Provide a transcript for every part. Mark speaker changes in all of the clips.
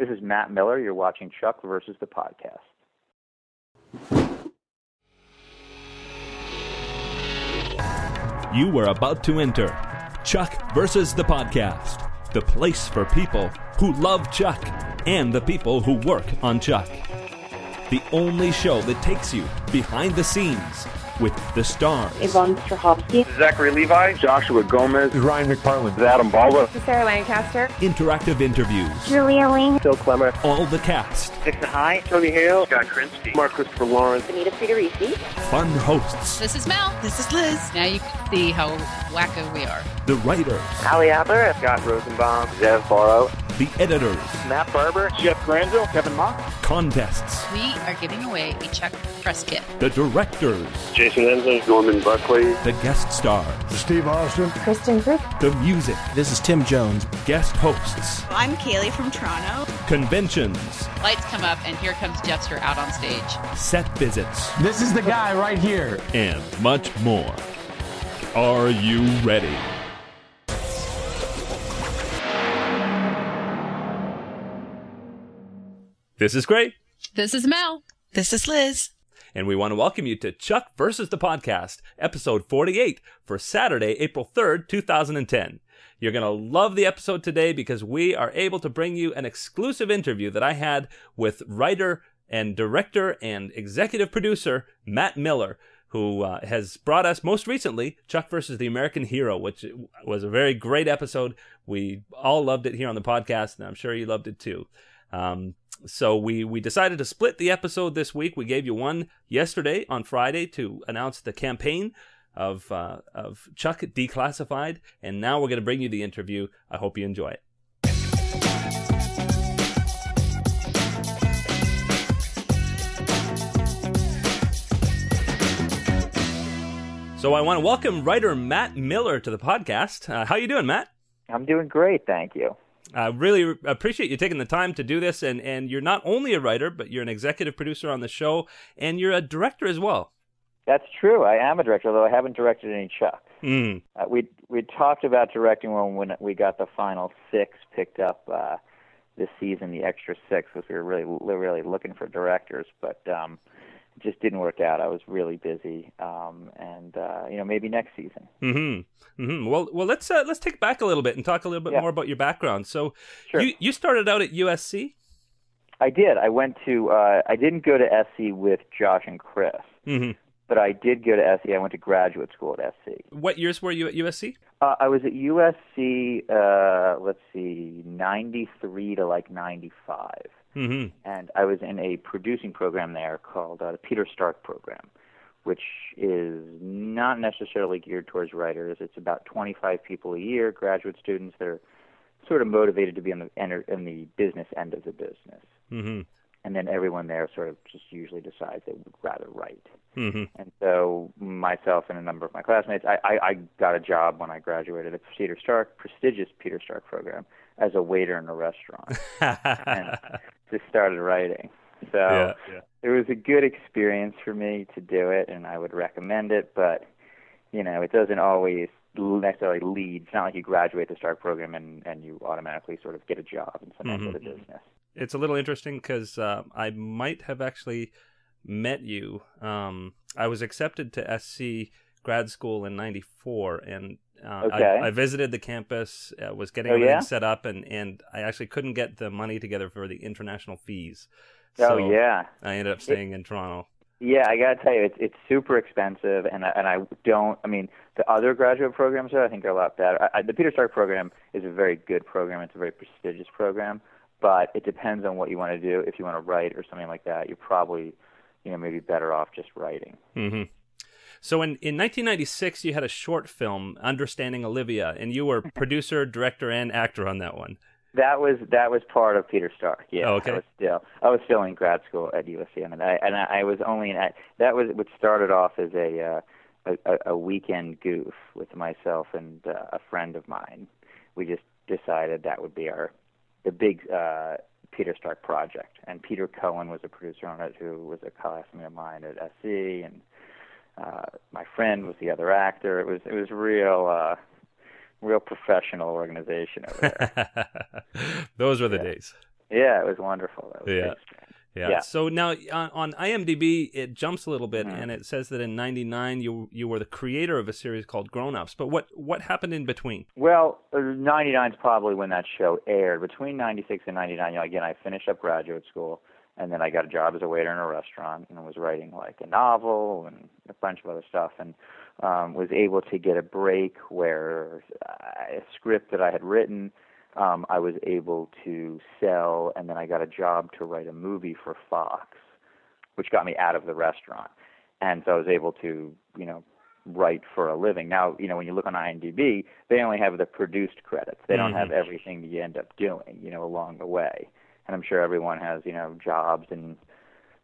Speaker 1: This is Matt Miller. You're watching Chuck versus the podcast.
Speaker 2: You were about to enter Chuck versus the podcast, the place for people who love Chuck and the people who work on Chuck. The only show that takes you behind the scenes with the stars,
Speaker 3: Yvonne Strahovski,
Speaker 4: Zachary Levi, Joshua Gomez,
Speaker 5: Ryan McPartlin,
Speaker 4: Adam Baldwin,
Speaker 3: Sarah Lancaster,
Speaker 2: interactive interviews,
Speaker 3: Julia Ling.
Speaker 4: Phil Klemmer,
Speaker 2: all the cast,
Speaker 1: Dixon High.
Speaker 4: Tony Hale, Scott Krinsky, Mark Christopher Lawrence,
Speaker 3: Anita Friedericy,
Speaker 2: fun hosts,
Speaker 6: This is Mel. This is Liz. Now you can see how wacko we are.
Speaker 2: the writers,
Speaker 1: Ali Adler.
Speaker 4: Scott Rosenbaum, Zev Borow,
Speaker 2: the editors,
Speaker 4: Matt Barber, Jeff Granville, Kevin Mock,
Speaker 2: contests,
Speaker 6: We are giving away a Chuck press kit.
Speaker 2: the directors,
Speaker 4: Jason Ensler, Norman Buckley,
Speaker 2: the guest stars,
Speaker 5: Steve Austin,
Speaker 3: Kristin Kreuk,
Speaker 2: the music,
Speaker 7: This is Tim Jones.
Speaker 2: guest hosts,
Speaker 8: I'm Kaylee from Toronto.
Speaker 2: conventions,
Speaker 6: Lights come up, and here comes Jeffster out on stage.
Speaker 2: set visits,
Speaker 7: This is the guy right here.
Speaker 2: and much more. Are you ready? This is great,
Speaker 6: This is Mel.
Speaker 8: This is Liz.
Speaker 2: and we want to welcome you to Chuck versus the Podcast, episode 48 for Saturday, April 3rd, 2010. You're going to love the episode today because we are able to bring you an exclusive interview that I had with writer and director and executive producer Matt Miller, who uh, has brought us most recently Chuck versus the American Hero, which was a very great episode. We all loved it here on the podcast, and I'm sure you loved it too. Um, so we we decided to split the episode this week. We gave you one yesterday on Friday to announce the campaign of uh, of Chuck Declassified, and now we're going to bring you the interview. I hope you enjoy it. So I want to welcome writer Matt Miller to the podcast. Uh, how you doing, Matt?
Speaker 1: I'm doing great, thank you.
Speaker 2: I really appreciate you taking the time to do this, and and you're not only a writer, but you're an executive producer on the show, and you're a director as well.
Speaker 1: That's true. I am a director, although I haven't directed any Chuck.
Speaker 2: Mm.
Speaker 1: Uh, we we talked about directing one when we got the final six picked up uh, this season, the extra six, because we were really really looking for directors, but um, just didn't work out. I was really busy, um, and uh, you know maybe next season.
Speaker 2: Hmm. Hmm. Well, well, let's uh, let's take back a little bit and talk a little bit
Speaker 1: Yeah.
Speaker 2: more about your background. So,
Speaker 1: Sure.
Speaker 2: you you started out at USC.
Speaker 1: I did. I went to. Uh, I didn't go to SC with Josh and Chris,
Speaker 2: hmm
Speaker 1: but I did go to SC. I went to graduate school at SC.
Speaker 2: What years were you at USC?
Speaker 1: Uh, I was at USC. Uh, let's see, '93 to like '95.
Speaker 2: Hmm
Speaker 1: and I was in a producing program there called uh, the Peter Stark program, which is not necessarily geared towards writers. It's about 25 people a year, graduate students that are sort of motivated to be in the enter, in the business end of the business.
Speaker 2: hmm
Speaker 1: And then everyone there sort of just usually decides they would rather write.
Speaker 2: hmm
Speaker 1: And so myself and a number of my classmates, I, I, I got a job when I graduated at Peter Stark, prestigious Peter Stark program, as a waiter in a restaurant. and just started writing. So
Speaker 2: yeah, yeah.
Speaker 1: it was a good experience for me to do it, and I would recommend it. But you know, it doesn't always necessarily lead. It's not like you graduate the Stark program and and you automatically sort of get a job in some end of the
Speaker 2: Mhm.
Speaker 1: business.
Speaker 2: It's a little interesting because uh, I might have actually met you. Um, I was accepted to SC grad school in '94, and uh,
Speaker 1: Okay.
Speaker 2: I, I visited the campus, uh, was getting
Speaker 1: Oh,
Speaker 2: everything
Speaker 1: yeah?
Speaker 2: set up, and and I actually couldn't get the money together for the international fees.
Speaker 1: oh
Speaker 2: So
Speaker 1: yeah,
Speaker 2: I ended up staying in Toronto.
Speaker 1: yeah. I gotta tell you, it's it's super expensive, and I, and I don't. I mean, the other graduate programs there, I think, are a lot better. I, I, the Peter Stark program is a very good program. It's a very prestigious program, but it depends on what you want to do. If you want to write or something like that, you're probably, you know, maybe better off just writing.
Speaker 2: hmm So in, in 1996, you had a short film, Understanding Olivia, and you were producer, director, and actor on that one.
Speaker 1: That was that was part of Peter Stark. Yeah,
Speaker 2: Oh, okay.
Speaker 1: I was still I was still in grad school at USC, and I and I, I was only in that was what started off as a uh, a, a weekend goof with myself and uh, a friend of mine. We just decided that would be our the big uh, Peter Stark project, and Peter Cohen was a producer on it, who was a classmate of mine at SC, and uh, my friend was the other actor. It was it was real. Uh, Real professional organization over there.
Speaker 2: Those were the
Speaker 1: Yeah.
Speaker 2: days.
Speaker 1: Yeah, it was wonderful. That was
Speaker 2: Yeah. Yeah.
Speaker 1: Yeah.
Speaker 2: So now on, on IMDb, it jumps a little bit,
Speaker 1: Mhm.
Speaker 2: and it says that in '99 you you were the creator of a series called Grown Ups. But what what happened in between?
Speaker 1: Well, '99 is probably when that show aired. Between '96 and '99, you know, again, I finished up graduate school, and then I got a job as a waiter in a restaurant, and was writing like a novel and a bunch of other stuff, and um, was able to get a break where uh, a script that I had written, um, I was able to sell, and then I got a job to write a movie for Fox, which got me out of the restaurant, and so I was able to, you know, write for a living. Now, you know, when you look on IMDb, they only have the produced credits. They don't
Speaker 2: Mhm.
Speaker 1: have everything that you end up doing, you know, along the way. And I'm sure everyone has, you know, jobs and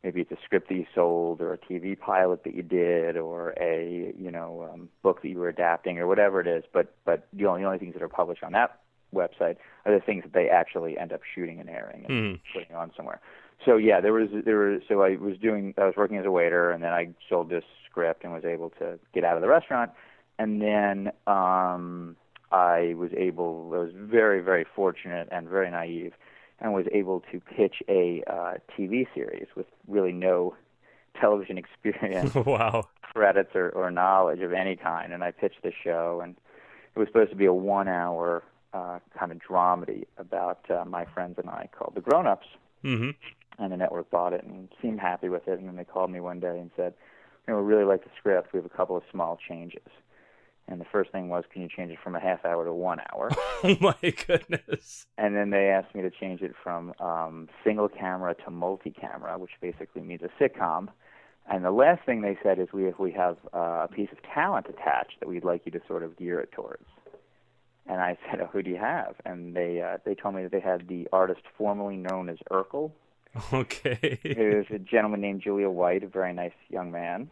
Speaker 1: maybe it's a script that you sold or a TV pilot that you did or a, you know, um, book that you were adapting or whatever it is. But but the only the only things that are published on that website are the things that they actually end up shooting and airing and
Speaker 2: Mhm.
Speaker 1: putting on somewhere. So yeah, there was there was so I was doing I was working as a waiter and then I sold this script and was able to get out of the restaurant and then um I was able I was very very fortunate and very naive and was able to pitch a uh TV series with really no television experience
Speaker 2: wow.
Speaker 1: credits or, or knowledge of any kind and I pitched the show and it was supposed to be a one hour uh kind of dramedy about uh, my friends and I called The Grown Ups
Speaker 2: hmm
Speaker 1: and the network bought it and seemed happy with it. And then they called me one day and said, you know, we really like the script. We have a couple of small changes. And the first thing was, can you change it from a half hour to one hour?
Speaker 2: Oh my goodness.
Speaker 1: and then they asked me to change it from um, single camera to multi camera, which basically means a sitcom. And the last thing they said is, we we have uh, a piece of talent attached that we'd like you to sort of gear it towards. And I said, oh, who do you have? And they uh, they told me that they had the artist formerly known as Urkel,
Speaker 2: Okay.
Speaker 1: who's a gentleman named Jaleel White, a very nice young man.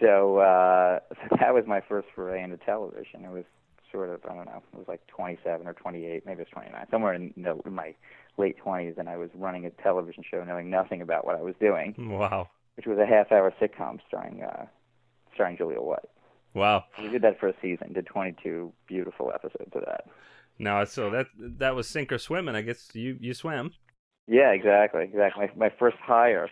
Speaker 1: So, uh, so that was my first foray into television. It was sort of I don't know, it was like 27 or 28, maybe it was 29, somewhere in, the, in my late 20s, and I was running a television show, knowing nothing about what I was doing,
Speaker 2: Wow.
Speaker 1: which was a half-hour sitcom starring uh, starring Jaleel White.
Speaker 2: Wow.
Speaker 1: We did that for a season, did 22 beautiful episodes of that.
Speaker 2: Now, so that that was sink or swim, and I guess you you swam.
Speaker 1: Yeah, exactly, exactly. My, my first hire.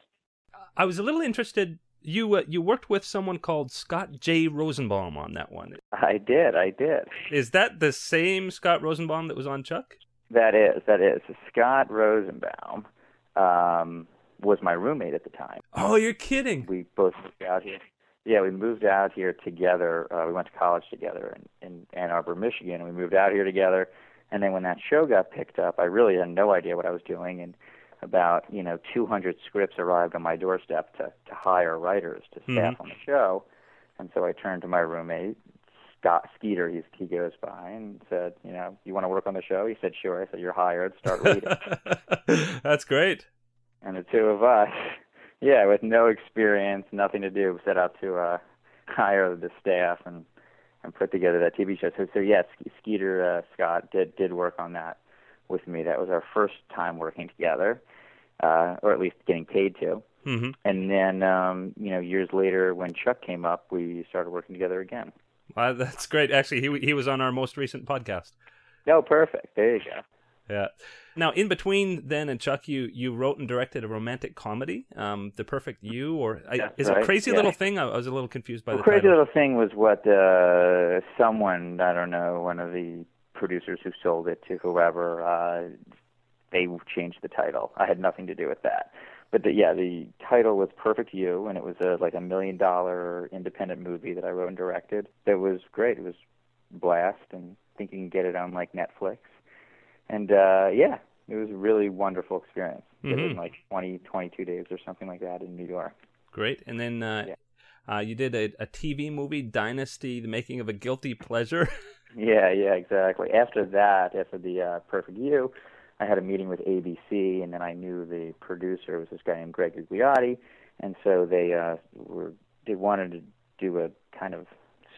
Speaker 2: I was a little interested. You uh, you worked with someone called Scott J. Rosenbaum on that one.
Speaker 1: I did, I did.
Speaker 2: Is that the same Scott Rosenbaum that was on Chuck?
Speaker 1: That is, that is. Scott Rosenbaum um, was my roommate at the time.
Speaker 2: Oh, you're kidding!
Speaker 1: We both moved out here. Yeah, we moved out here together. Uh, we went to college together in, in Ann Arbor, Michigan, and we moved out here together. And then when that show got picked up, I really had no idea what I was doing. And about you know 200 scripts arrived on my doorstep to to hire writers to staff on the show. And so I turned to my roommate, Scott Skeeter, he's, he goes by, and said, you know, you want to work on the show? He said, sure. I said, you're hired. Start reading.
Speaker 2: That's great.
Speaker 1: and the two of us, yeah, with no experience, nothing to do, set out to uh, hire the staff and and put together that TV show. So, so yes, Skeeter uh, Scott did did work on that with me. That was our first time working together, uh, or at least getting paid to.
Speaker 2: hmm
Speaker 1: And then, um, you know, years later, when Chuck came up, we started working together again.
Speaker 2: Uh, that's great. Actually, he he was on our most recent podcast.
Speaker 1: No, perfect. There you go.
Speaker 2: Yeah. Now, in between then and Chuck, you you wrote and directed a romantic comedy, um, "The Perfect You," or I,
Speaker 1: That's
Speaker 2: is it "Crazy
Speaker 1: yeah.
Speaker 2: Little Thing"? I, I was a little confused by
Speaker 1: Well,
Speaker 2: the
Speaker 1: Crazy
Speaker 2: title.
Speaker 1: Little Thing was what uh, someone I don't know, one of the producers who sold it to whoever, uh, they changed the title. I had nothing to do with that. But the, yeah, the title was Perfect You, and it was a, like a million dollar independent movie that I wrote and directed. That was great. It was blast, and I think you can get it on like Netflix. And uh, yeah, it was a really wonderful experience. Did it in
Speaker 2: Mhm.
Speaker 1: like 20, 22 days or something like that in New York.
Speaker 2: Great. And then uh,
Speaker 1: Yeah.
Speaker 2: uh, you did a, a TV movie, Dynasty: The Making of a Guilty Pleasure.
Speaker 1: Yeah, yeah, exactly. After that, after the uh, Perfect You, I had a meeting with ABC, and then I knew the producer was this guy named Greg Gugliotti, and so they uh, were they wanted to do a kind of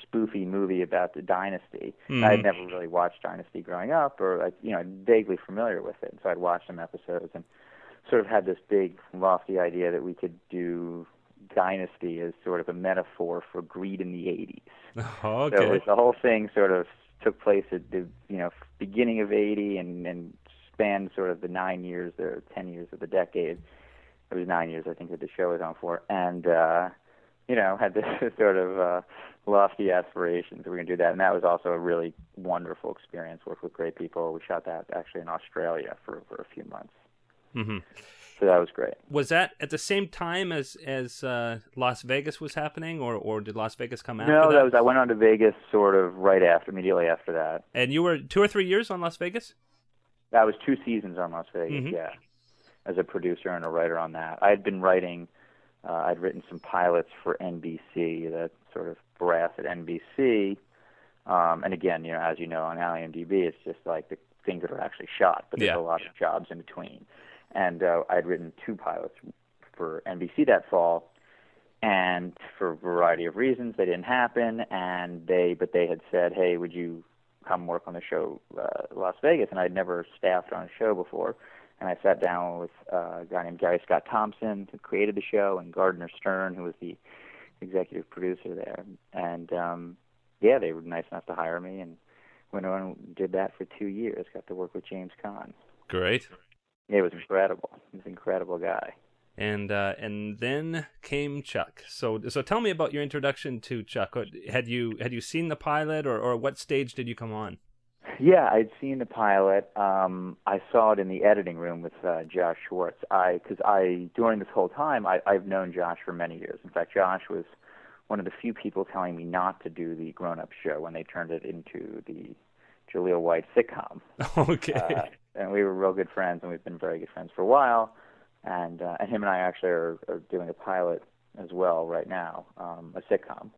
Speaker 1: spoofy movie about the dynasty. I had
Speaker 2: Mhm.
Speaker 1: never really watched Dynasty growing up, or like, you know, vaguely familiar with it, so I'd watched some episodes and sort of had this big lofty idea that we could do Dynasty as sort of a metaphor for greed in the 80s. So it
Speaker 2: okay.
Speaker 1: was, the whole thing sort of took place at the you know beginning of '80 and and spanned sort of the nine years or ten years of the decade. It was nine years, I think, that the show was on for, and uh, you know, had this sort of uh, lofty aspirations. We're going to do that, and that was also a really wonderful experience. Worked with great people. We shot that actually in Australia for for a few months.
Speaker 2: hmm
Speaker 1: So that was great.
Speaker 2: Was that at the same time as as uh, Las Vegas was happening, or or did Las Vegas come after
Speaker 1: no,
Speaker 2: that?
Speaker 1: that was I went on to Vegas sort of right after, immediately after that.
Speaker 2: And you were two or three years on Las Vegas.
Speaker 1: That was two seasons on Las Vegas,
Speaker 2: Mhm.
Speaker 1: yeah, as a producer and a writer on that. I had been writing, uh, I'd written some pilots for NBC, that sort of brass at NBC. Um, and again, you know, as you know, on IMDb, it's just like the things that are actually shot, but there's
Speaker 2: Yeah.
Speaker 1: a lot of jobs in between. And uh, I'd written two pilots for NBC that fall, and for a variety of reasons, they didn't happen. And they, but they had said, "Hey, would you come work on the show uh, Las Vegas?" And I'd never staffed on a show before. And I sat down with uh, a guy named Gary Scott Thompson, who created the show, and Gardner Stern, who was the executive producer there. And um, yeah, they were nice enough to hire me, and went on and did that for two years. Got to work with James Caan.
Speaker 2: Great.
Speaker 1: Yeah, it was incredible. He was an incredible guy.
Speaker 2: And uh, and then came Chuck. So so tell me about your introduction to Chuck. Had you had you seen the pilot, or or what stage did you come on?
Speaker 1: Yeah, I'd seen the pilot. Um, I saw it in the editing room with uh, Josh Schwartz. I because I during this whole time I, I've known Josh for many years. In fact, Josh was one of the few people telling me not to do the grown-up show when they turned it into the Jaleel White sitcom.
Speaker 2: okay.
Speaker 1: Uh, and we were real good friends, and we've been very good friends for a while. And uh, and him and I actually are, are doing a pilot as well right now, um, a sitcom.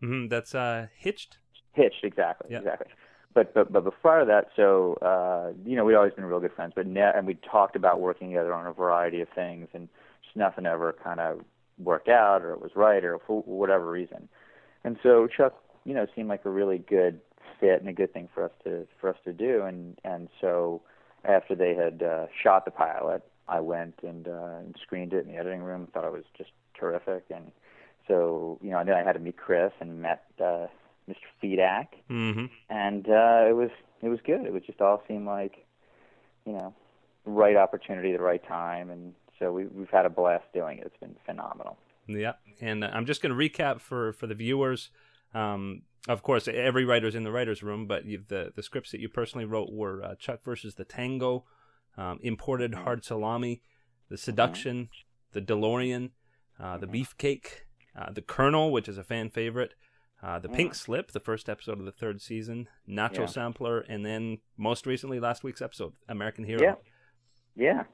Speaker 2: hmm That's uh, Hitched.
Speaker 1: Hitched, exactly,
Speaker 2: Yeah.
Speaker 1: exactly. But but but before that, so uh, you know, we'd always been real good friends. But ne- and we talked about working together on a variety of things, and just nothing ever kind of worked out, or it was right, or for whatever reason. And so Chuck, you know, seemed like a really good fit and a good thing for us to for us to do. And and so after they had uh, shot the pilot, I went and, uh, and screened it in the editing room. Thought it was just terrific, and so you know, and then I had to meet Chris and met uh, Mr. Fedak,
Speaker 2: hmm
Speaker 1: and uh, it was it was good. It was just all seemed like, you know, right opportunity, the right time, and so we we've had a blast doing it. It's been phenomenal.
Speaker 2: Yeah, and uh, I'm just going to recap for for the viewers. Um, of course, every writer's in the writers' room, but you, the the scripts that you personally wrote were uh, Chuck versus the Tango, um, Imported Hard Salami, The Seduction, The DeLorean, uh, The Beefcake, uh, The Colonel, which is a fan favorite, uh, The Pink Slip, the first episode of the third season, Nacho
Speaker 1: Yeah.
Speaker 2: Sampler, and then most recently last week's episode, American Hero.
Speaker 1: Yeah. Yeah.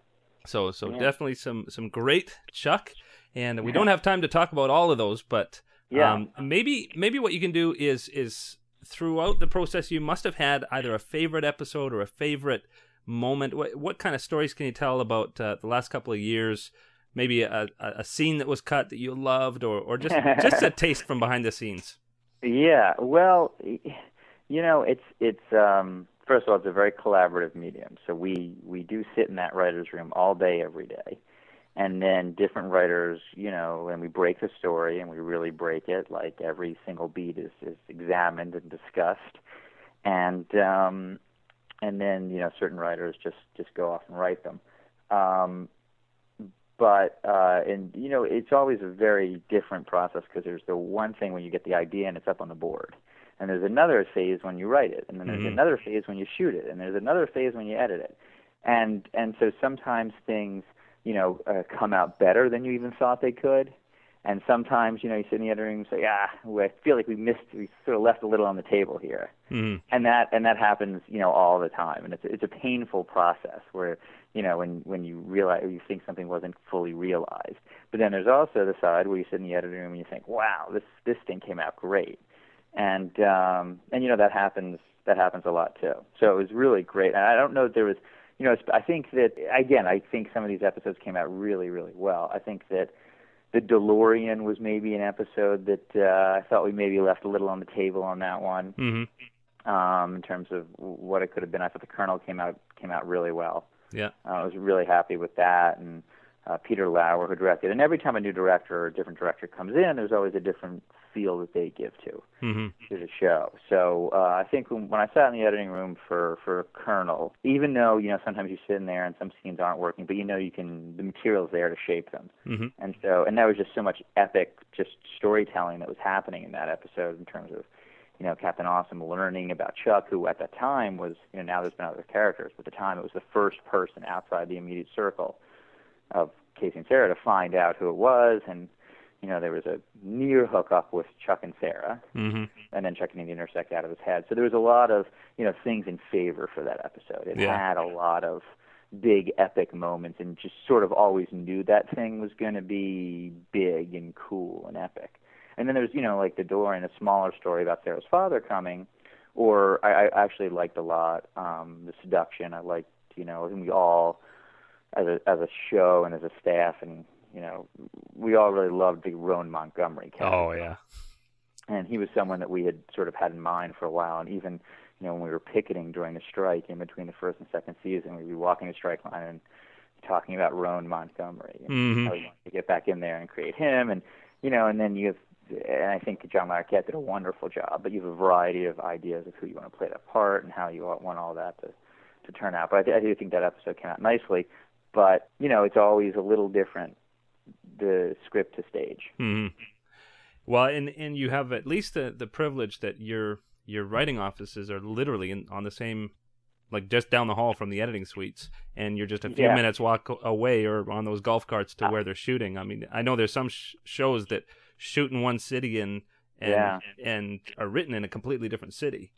Speaker 2: So so
Speaker 1: Yeah.
Speaker 2: definitely some some great Chuck, and we don't have time to talk about all of those, but
Speaker 1: Yeah.
Speaker 2: um, maybe maybe what you can do is is throughout the process you must have had either a favorite episode or a favorite moment. What what kind of stories can you tell about uh, the last couple of years? Maybe a, a a scene that was cut that you loved, or or just just a taste from behind the scenes.
Speaker 1: Yeah, well, you know, it's it's um first of all, it's a very collaborative medium. So we we do sit in that writers' room all day, every day, and then different writers, you know, and we break the story and we really break it. Like every single beat is is examined and discussed, and um, and then you know certain writers just just go off and write them. Um, but uh, and you know it's always a very different process because there's the one thing when you get the idea and it's up on the board, and there's another phase when you write it, and then there's
Speaker 2: Mhm.
Speaker 1: another phase when you shoot it, and there's another phase when you edit it, and and so sometimes things you know uh, come out better than you even thought they could, and sometimes you know you sit in the editing room and say ah I feel like we missed we sort of left a little on the table here,
Speaker 2: hmm
Speaker 1: and that and that happens you know all the time. And it's it's a painful process where you know when when you realize you think something wasn't fully realized. But then there's also the side where you sit in the editing room and you think wow this this thing came out great. And um and you know that happens that happens a lot too. So it was really great. And i don't know if there was you know i think that again i think some of these episodes came out really really well. I think that the DeLorean was maybe an episode that uh, I thought we maybe left a little on the table on that one.
Speaker 2: Hmm
Speaker 1: um, in terms of what it could have been. I thought the Colonel came out came out really well.
Speaker 2: Yeah.
Speaker 1: Uh, I was really happy with that, and uh, Peter Lauer, who directed. And every time a new director or a different director comes in, there's always a different feel that they give to
Speaker 2: hmm
Speaker 1: to the show. So uh, I think when, when I sat in the editing room for for Colonel, even though you know sometimes you sit in there and some scenes aren't working, but you know you can the material's there to shape them.
Speaker 2: hmm
Speaker 1: And so and there was just so much epic just storytelling that was happening in that episode in terms of you know Captain Awesome learning about Chuck, who at that time was you know now there's been other characters, but at the time it was the first person outside the immediate circle of Casey and Sarah to find out who it was and. You know, there was a near hookup with Chuck and Sarah,
Speaker 2: hmm
Speaker 1: and then Chuck needed to intersect out of his head. So there was a lot of you know things in favor for that episode. It
Speaker 2: Yeah.
Speaker 1: had a lot of big epic moments, and just sort of always knew that thing was going to be big and cool and epic. And then there's you know like the DeLorean a smaller story about Sarah's father coming, or I, I actually liked a lot um, the seduction. I liked you know and we all as a as a show and as a staff and you know we all really loved the Roan Montgomery character
Speaker 2: Oh yeah.
Speaker 1: and he was someone that we had sort of had in mind for a while. And even you know when we were picketing during the strike in between the first and second season, we'd be walking the strike line and talking about Roan Montgomery and
Speaker 2: Mhm.
Speaker 1: how we wanted to get back in there and create him. And you know, and then you have, and I think John Larroquette did a wonderful job. But you have a variety of ideas of who you want to play that part and how you want all that to to turn out. But I, th- I do think that episode came out nicely. But you know, it's always a little different the script to stage.
Speaker 2: hmm Well, and and you have at least the the privilege that your your writing offices are literally in, on the same, like just down the hall from the editing suites, and you're just a few
Speaker 1: Yeah.
Speaker 2: minutes walk away or on those golf carts to where they're shooting. I mean, I know there's some sh- shows that shoot in one city and and
Speaker 1: Yeah.
Speaker 2: and are written in a completely different city.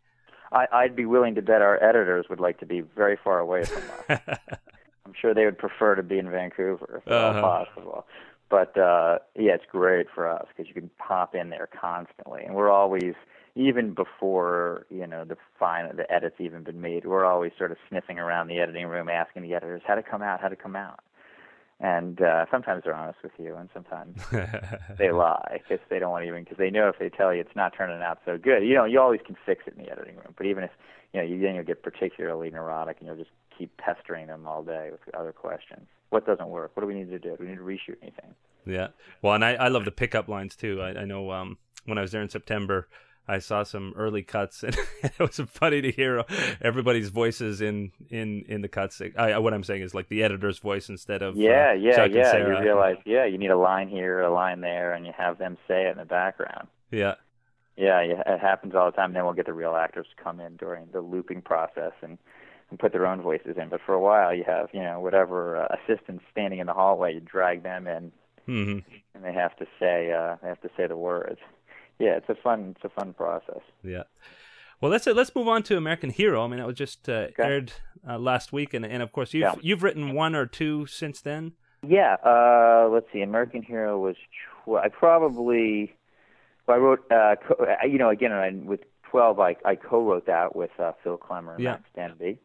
Speaker 1: I, I'd be willing to bet our editors would like to be very far away from us. I'm sure they would prefer to be in Vancouver if
Speaker 2: Uh-huh.
Speaker 1: possible. But uh, yeah, it's great for us because you can pop in there constantly, and we're always, even before you know the final, the edits even been made, we're always sort of sniffing around the editing room, asking the editors how to come out, how to come out. And uh, sometimes they're honest with you, and sometimes they lie because they don't want to even because they know if they tell you it's not turning out so good. You know, you always can fix it in the editing room, but even if you know, you then you'll get particularly neurotic and you'll just keep pestering them all day with other questions. What doesn't work? What do we need to do? Do we need to reshoot anything?
Speaker 2: Yeah. Well, and I, I love the pickup lines too. I, I know um, when I was there in September, I saw some early cuts, and it was funny to hear everybody's voices in in in the cuts. I, what I'm saying is like the editor's voice instead of
Speaker 1: Yeah,
Speaker 2: uh,
Speaker 1: yeah,
Speaker 2: Chuck
Speaker 1: yeah. You realize, yeah, you need a line here, a line there, and you have them say it in the background.
Speaker 2: Yeah.
Speaker 1: Yeah, yeah, it happens all the time. And Then we'll get the real actors to come in during the looping process and and put their own voices in. But for a while, you have you know whatever uh, assistants standing in the hallway. You drag them in,
Speaker 2: hmm
Speaker 1: and they have to say uh, they have to say the words. Yeah, it's a fun it's a fun process.
Speaker 2: Yeah. Well, let's let's move on to American Hero. I mean, that was just uh,
Speaker 1: Okay.
Speaker 2: aired uh, last week, and and of course you've
Speaker 1: Yeah.
Speaker 2: you've written one or two since then.
Speaker 1: Yeah, uh, let's see. American Hero was tw- I probably well, I wrote uh, co- you know again I, with twelve I I co-wrote that with uh, Phil Klemmer and
Speaker 2: Yeah.
Speaker 1: Max Denby.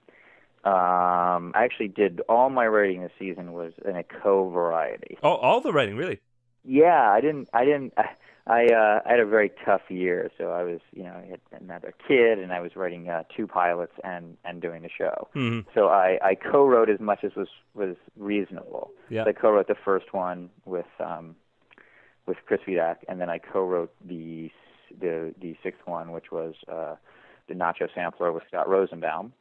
Speaker 1: Um, I actually did all my writing this season was in a co-variety.
Speaker 2: Oh, all the writing, really.
Speaker 1: Yeah, I didn't. I didn't. I I, uh, I had a very tough year, so I was, you know, I had another kid, and I was writing uh, two pilots and and doing the show.
Speaker 2: hmm
Speaker 1: So I I co-wrote as much as was was reasonable.
Speaker 2: Yeah.
Speaker 1: So I co-wrote the first one with um with Chris Fedak, and then I co-wrote the the the sixth one, which was uh the Nacho Sampler with Scott Rosenbaum,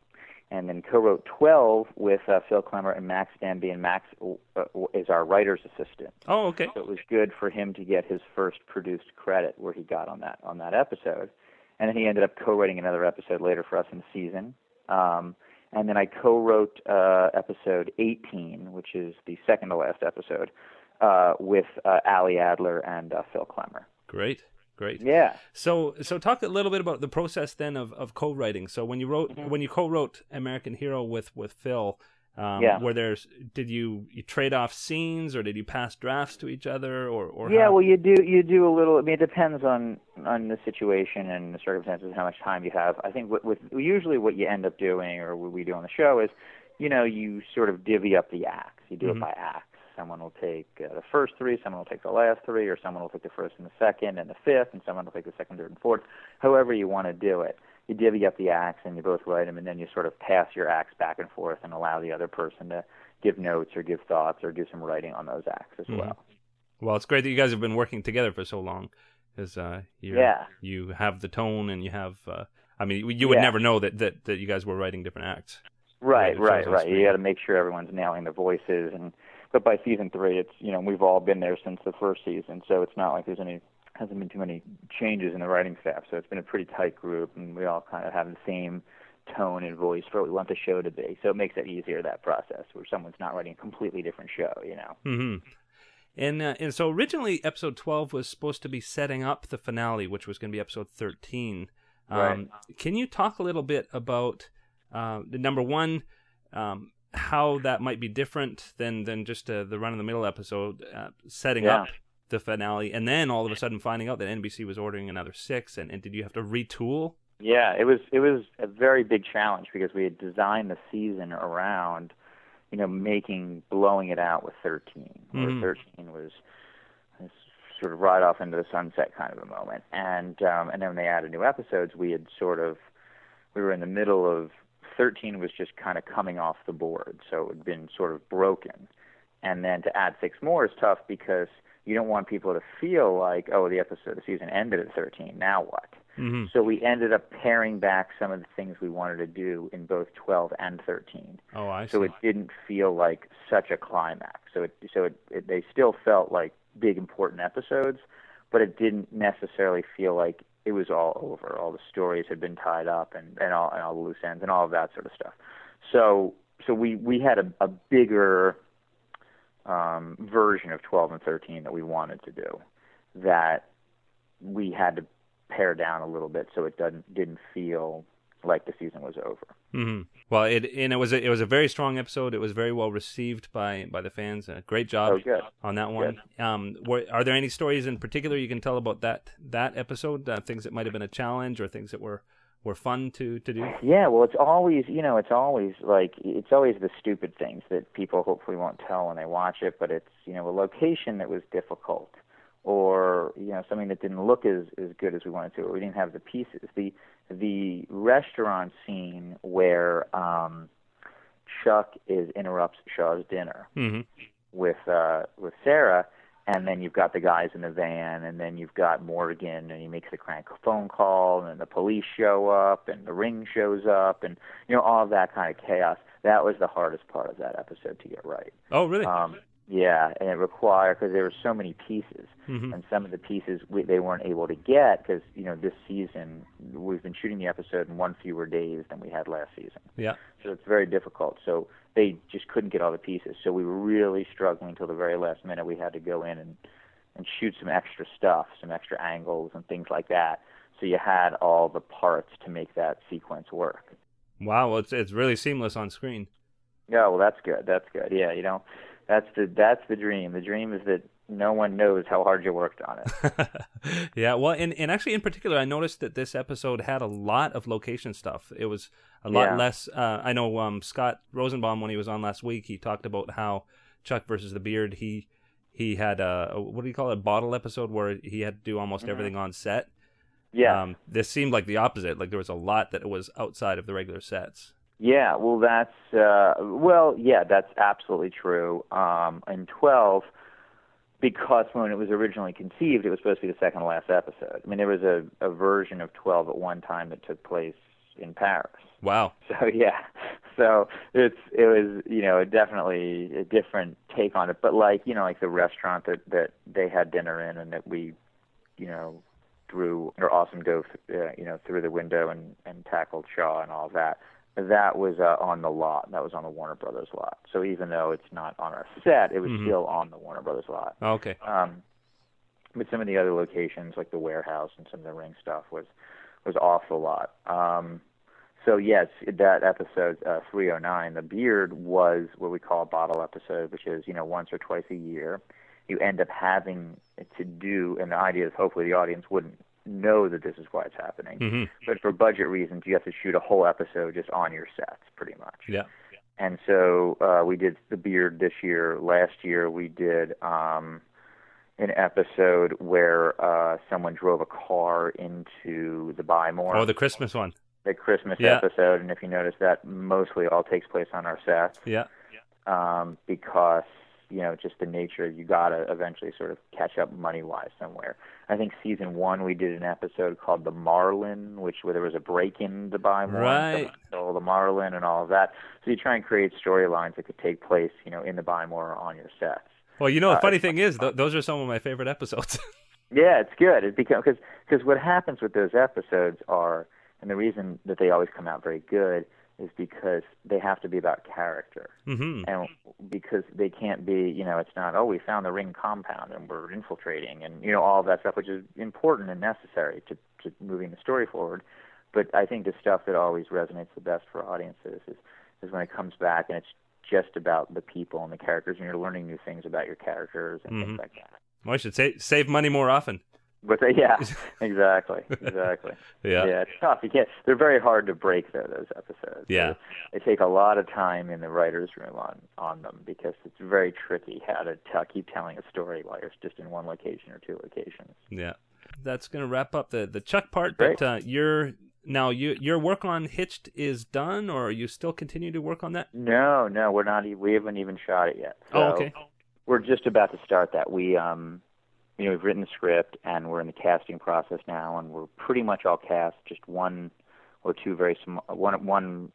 Speaker 1: and then co-wrote twelve with uh, Phil Klemmer and Max Denby, and Max uh, is our writer's assistant.
Speaker 2: Oh, okay.
Speaker 1: So it was good for him to get his first produced credit where he got on that on that episode, and then he ended up co-writing another episode later for us in the season. Um, and then I co-wrote uh, episode 18, which is the second to last episode, uh, with uh, Ali Adler and uh, Phil Klemmer.
Speaker 2: Great, great.
Speaker 1: Yeah.
Speaker 2: So, so talk a little bit about the process then of, of co-writing. So when you wrote,
Speaker 1: Mm-hmm.
Speaker 2: when you co-wrote American Hero with with Phil, um,
Speaker 1: Yeah.
Speaker 2: where there's, did you, you trade off scenes or did you pass drafts to each other or or
Speaker 1: yeah,
Speaker 2: how?
Speaker 1: well, you do you do a little. I mean, it depends on on the situation and the circumstances, how much time you have. I think with, with usually what you end up doing, or what we do on the show, is you know you sort of divvy up the acts. You do
Speaker 2: Mhm.
Speaker 1: it by acts. Someone will take uh, the first three, someone will take the last three, or someone will take the first and the second and the fifth, and someone will take the second, third, and fourth. However you want to do it. You divvy up the acts and you both write them, and then you sort of pass your acts back and forth and allow the other person to give notes or give thoughts or do some writing on those acts as
Speaker 2: Mhm.
Speaker 1: well.
Speaker 2: Well, it's great that you guys have been working together for so long, because uh, you're-
Speaker 1: Yeah.
Speaker 2: you have the tone and you have. Uh, I mean, you would
Speaker 1: Yeah.
Speaker 2: never know that, that that you guys were writing different acts.
Speaker 1: Right, right, right. You got to make sure everyone's nailing the voices, and but by season three, it's you know we've all been there since the first season, so it's not like there's any hasn't been too many changes in the writing staff. So it's been a pretty tight group, and we all kind of have the same tone and voice for what we want the show to be. So it makes it easier that process where someone's not writing a completely different show, you know.
Speaker 2: hmm And uh, and so originally episode twelve was supposed to be setting up the finale, which was going to be episode thirteen. Um,
Speaker 1: Right.
Speaker 2: Can you talk a little bit about uh, the number one, um, how that might be different than than just uh, the run of the middle episode, uh, setting
Speaker 1: Yeah.
Speaker 2: up the finale, and then all of a sudden finding out that NBC was ordering another six, and, and did you have to retool?
Speaker 1: Yeah, it was it was a very big challenge because we had designed the season around, you know, making blowing it out with 13.
Speaker 2: Mhm.
Speaker 1: Where 13 was, was sort of right off into the sunset kind of a moment, and um, and then when they added new episodes, we had sort of we were in the middle of 13 was just kind of coming off the board, so it had been sort of broken, and then to add six more is tough because you don't want people to feel like oh the episode the season ended at 13 now what
Speaker 2: Mm-hmm.
Speaker 1: so we ended up paring back some of the things we wanted to do in both 12 and 13.
Speaker 2: Oh, I see.
Speaker 1: So it didn't feel like such a climax. So it so it, it they still felt like big important episodes, but it didn't necessarily feel like it was all over. All the stories had been tied up and and all and all the loose ends and all of that sort of stuff. So so we we had a, a bigger um, version of 12 and 13 that we wanted to do that we had to pare down a little bit so it doesn't didn't feel like the season was over.
Speaker 2: hmm Well, it and it was a, it was a very strong episode. It was very well received by by the fans. Uh, great job
Speaker 1: Oh,
Speaker 2: on that one. Um, were, are there any stories in particular you can tell about that that episode? Uh, things that might have been a challenge or things that were were fun to to do.
Speaker 1: Yeah, well, it's always you know it's always like it's always the stupid things that people hopefully won't tell when they watch it, but it's you know a location that was difficult, or you know something that didn't look as as good as we wanted to, or we didn't have the pieces. The the restaurant scene where um, Chuck is interrupts Shaw's dinner
Speaker 2: hmm
Speaker 1: with uh with Sarah and then you've got the guys in the van and then you've got Morgan and he makes the crank phone call and then the police show up and the ring shows up and you know all of that kind of chaos. That was the hardest part of that episode to get right.
Speaker 2: Oh, really?
Speaker 1: um yeah and it required because there were so many pieces
Speaker 2: hmm
Speaker 1: and some of the pieces we, they weren't able to get because you know this season we've been shooting the episode in one fewer days than we had last season
Speaker 2: Yeah.
Speaker 1: so it's very difficult. So they just couldn't get all the pieces. So we were really struggling until the very last minute. We had to go in and and shoot some extra stuff, some extra angles and things like that. So you had all the parts to make that sequence work.
Speaker 2: Wow. Well, it's it's really seamless on screen.
Speaker 1: Yeah, well that's good. That's good. Yeah, you know, that's the that's the dream. The dream is that no one knows how hard you worked on it.
Speaker 2: yeah, well, and, and actually, in particular, I noticed that this episode had a lot of location stuff. It was a lot
Speaker 1: Yeah.
Speaker 2: less. Uh, I know um, Scott Rosenbaum when he was on last week, he talked about how Chuck versus the Beard. He he had a, a what do you call it? A bottle episode where he had to do almost
Speaker 1: Mm-hmm.
Speaker 2: everything on set.
Speaker 1: Yeah.
Speaker 2: Um, this seemed like the opposite. Like there was a lot that was outside of the regular sets.
Speaker 1: Yeah, well, that's uh, well, yeah, that's absolutely true. Um, in twelve, because when it was originally conceived, it was supposed to be the second to last episode. I mean, there was a, a version of twelve at one time that took place in Paris.
Speaker 2: Wow.
Speaker 1: So yeah, so it's it was you know definitely a different take on it, but like you know like the restaurant that that they had dinner in and that we, you know, threw or awesome dove uh, you know through the window and and tackled Shaw and all that. That was uh, on the lot. That was on the Warner Brothers lot. So even though it's not on our set, it was
Speaker 2: Mhm.
Speaker 1: still on the Warner Brothers lot.
Speaker 2: Okay.
Speaker 1: Um, but some of the other locations, like the warehouse and some of the ring stuff, was was off the lot. Um, so yes, that episode uh, 309, the beard was what we call a bottle episode, which is you know once or twice a year. You end up having to do, and the idea is hopefully the audience wouldn't know that this is why it's happening.
Speaker 2: hmm
Speaker 1: But for budget reasons, you have to shoot a whole episode just on your sets, pretty much.
Speaker 2: Yeah.
Speaker 1: And so uh, we did the beard this year. Last year we did um, an episode where uh, someone drove a car into the Buy More,
Speaker 2: Oh, the Christmas one.
Speaker 1: the Christmas
Speaker 2: Yeah.
Speaker 1: episode. And if you notice, that mostly all takes place on our sets.
Speaker 2: Yeah.
Speaker 1: um, because you know just the nature you got to eventually sort of catch up money wise somewhere. I think season one we did an episode called the Marlin, which where there was a break in to buy more,
Speaker 2: Right.
Speaker 1: stole the Marlin and all of that. So you try and create storylines that could take place, you know, in the Buy More or on your sets.
Speaker 2: Well, you know, the
Speaker 1: Uh,
Speaker 2: funny thing is, th- those are some of my favorite episodes.
Speaker 1: Yeah, it's good. It because because what happens with those episodes are, and the reason that they always come out very good is because they have to be about character,
Speaker 2: hmm
Speaker 1: and because they can't be, you know, it's not oh we found the ring compound and we're infiltrating and you know all of that stuff, which is important and necessary to to moving the story forward. But I think the stuff that always resonates the best for audiences is is when it comes back and it's just about the people and the characters, and you're learning new things about your characters and
Speaker 2: Mhm.
Speaker 1: things like that.
Speaker 2: Well, I should say save money more often.
Speaker 1: But they, yeah, exactly, exactly.
Speaker 2: Yeah.
Speaker 1: yeah, it's tough. You can't. They're very hard to break though. Those episodes.
Speaker 2: Yeah.
Speaker 1: they, they take a lot of time in the writers' room on on them because it's very tricky how to tell, keep telling a story while you're just in one location or two locations.
Speaker 2: Yeah, that's gonna wrap up the the Chuck part.
Speaker 1: Great.
Speaker 2: But uh, your now you your work on Hitched is done, or are you still continue to work on that?
Speaker 1: No, no, we're not. We haven't even shot it yet. So
Speaker 2: Oh, okay.
Speaker 1: We're just about to start that. We um, you know, we've written the script and we're in the casting process now, and we're pretty much all cast. Just one or two very small one one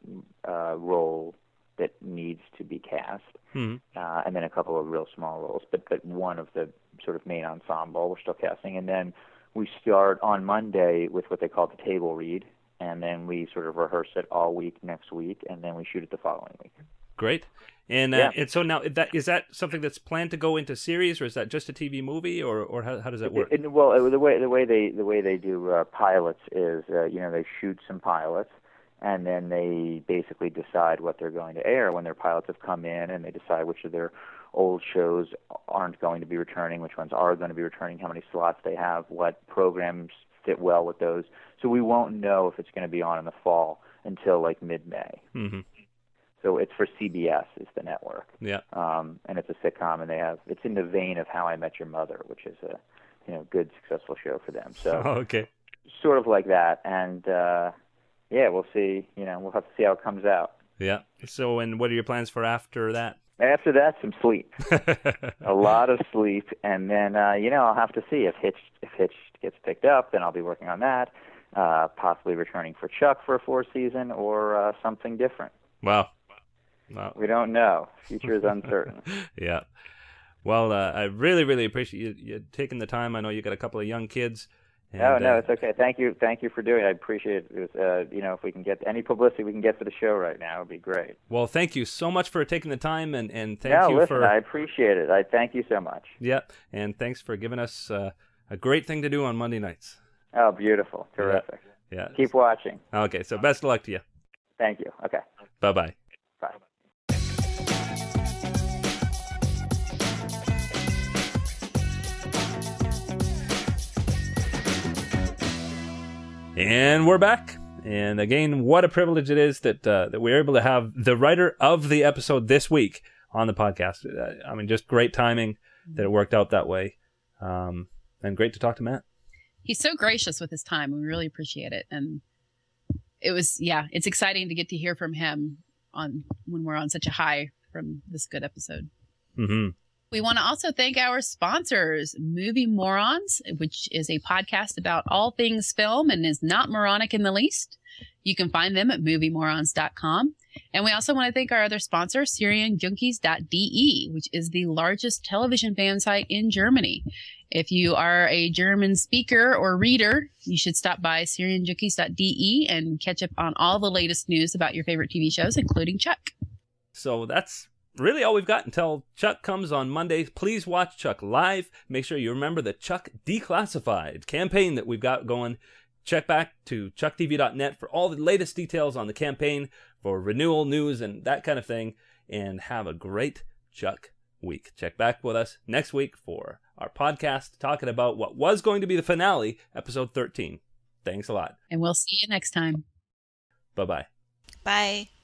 Speaker 1: uh, role that needs to be cast.
Speaker 2: hmm
Speaker 1: uh, and then a couple of real small roles, but but one of the sort of main ensemble we're still casting, and then we start on Monday with what they call the table read, and then we sort of rehearse it all week next week, and then we shoot it the following week.
Speaker 2: Great. And uh,
Speaker 1: Yeah.
Speaker 2: and so now that is that something that's planned to go into series, or is that just a TV movie, or or how, how does that work?
Speaker 1: It- it- well, the way the way they the way they do uh, pilots is uh, you know they shoot some pilots, and then they basically decide what they're going to air when their pilots have come in, and they decide which of their old shows aren't going to be returning, which ones are going to be returning, how many slots they have, what programs fit well with those. So we won't know if it's going to be on in the fall until like mid-May.
Speaker 2: hmm
Speaker 1: So it's for CBS is the network
Speaker 2: Yeah.
Speaker 1: um, and it's a sitcom, and they have it's in the vein of How I Met Your Mother, which is a you know good successful show for them. So
Speaker 2: Oh, okay.
Speaker 1: sort of like that, and uh, yeah, we'll see. You know, we'll have to see how it comes out.
Speaker 2: Yeah. So, and what are your plans for after that?
Speaker 1: After that, some sleep, a lot of sleep, and then uh, you know I'll have to see if Hitch if Hitch gets picked up, then I'll be working on that. Uh, possibly returning for Chuck for a fourth season or uh, something different.
Speaker 2: wow. Wow.
Speaker 1: We don't know. Future is uncertain.
Speaker 2: Yeah. Well, uh, I really, really appreciate you, you taking the time. I know you got a couple of young kids. And,
Speaker 1: no, no,
Speaker 2: uh,
Speaker 1: it's okay. Thank you, thank you for doing it. I appreciate it. it was, uh, you know, if we can get any publicity we can get for the show right now, it'd be great.
Speaker 2: Well, thank you so much for taking the time, and and thank
Speaker 1: no,
Speaker 2: you
Speaker 1: listen,
Speaker 2: for
Speaker 1: I appreciate it. I thank you so much.
Speaker 2: yeah, and thanks for giving us uh, a great thing to do on Monday nights.
Speaker 1: Oh, beautiful, terrific.
Speaker 2: Yeah.
Speaker 1: Keep watching.
Speaker 2: Okay. So best of luck to you.
Speaker 1: Thank you. Okay,
Speaker 2: bye. bye. And we're back. And again, what a privilege it is that uh, that we're able to have the writer of the episode this week on the podcast. Uh, I mean, just great timing that it worked out that way, um, and great to talk to Matt.
Speaker 6: He's so gracious with his time. We really appreciate it. And it was, yeah, it's exciting to get to hear from him on when we're on such a high from this good episode.
Speaker 2: hmm
Speaker 6: We want to also thank our sponsors, Movie Morons, which is a podcast about all things film and is not moronic in the least. You can find them at moviemorons.com. And we also want to thank our other sponsor, SerienJunkies.de, which is the largest television fan site in Germany. If you are a German speaker or reader, you should stop by SerienJunkies.de and catch up on all the latest news about your favorite TV shows, including Chuck.
Speaker 2: So that's really all we've got until Chuck comes on Monday. Please watch Chuck live. Make sure you remember the Chuck Declassified campaign that we've got going. Check back to chucktv.net for all the latest details on the campaign for renewal news and that kind of thing. And have a great Chuck week. Check back with us next week for our podcast talking about what was going to be the finale, episode 13. Thanks a lot.
Speaker 6: And we'll see you next time.
Speaker 2: Bye bye.
Speaker 8: Bye.